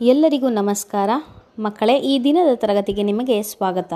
ಎಲ್ಲರಿಗೂ ನಮಸ್ಕಾರ. ಮಕ್ಕಳೇ ಈ ದಿನದ ತರಗತಿಗೆ ನಿಮಗೆ ಸ್ವಾಗತ.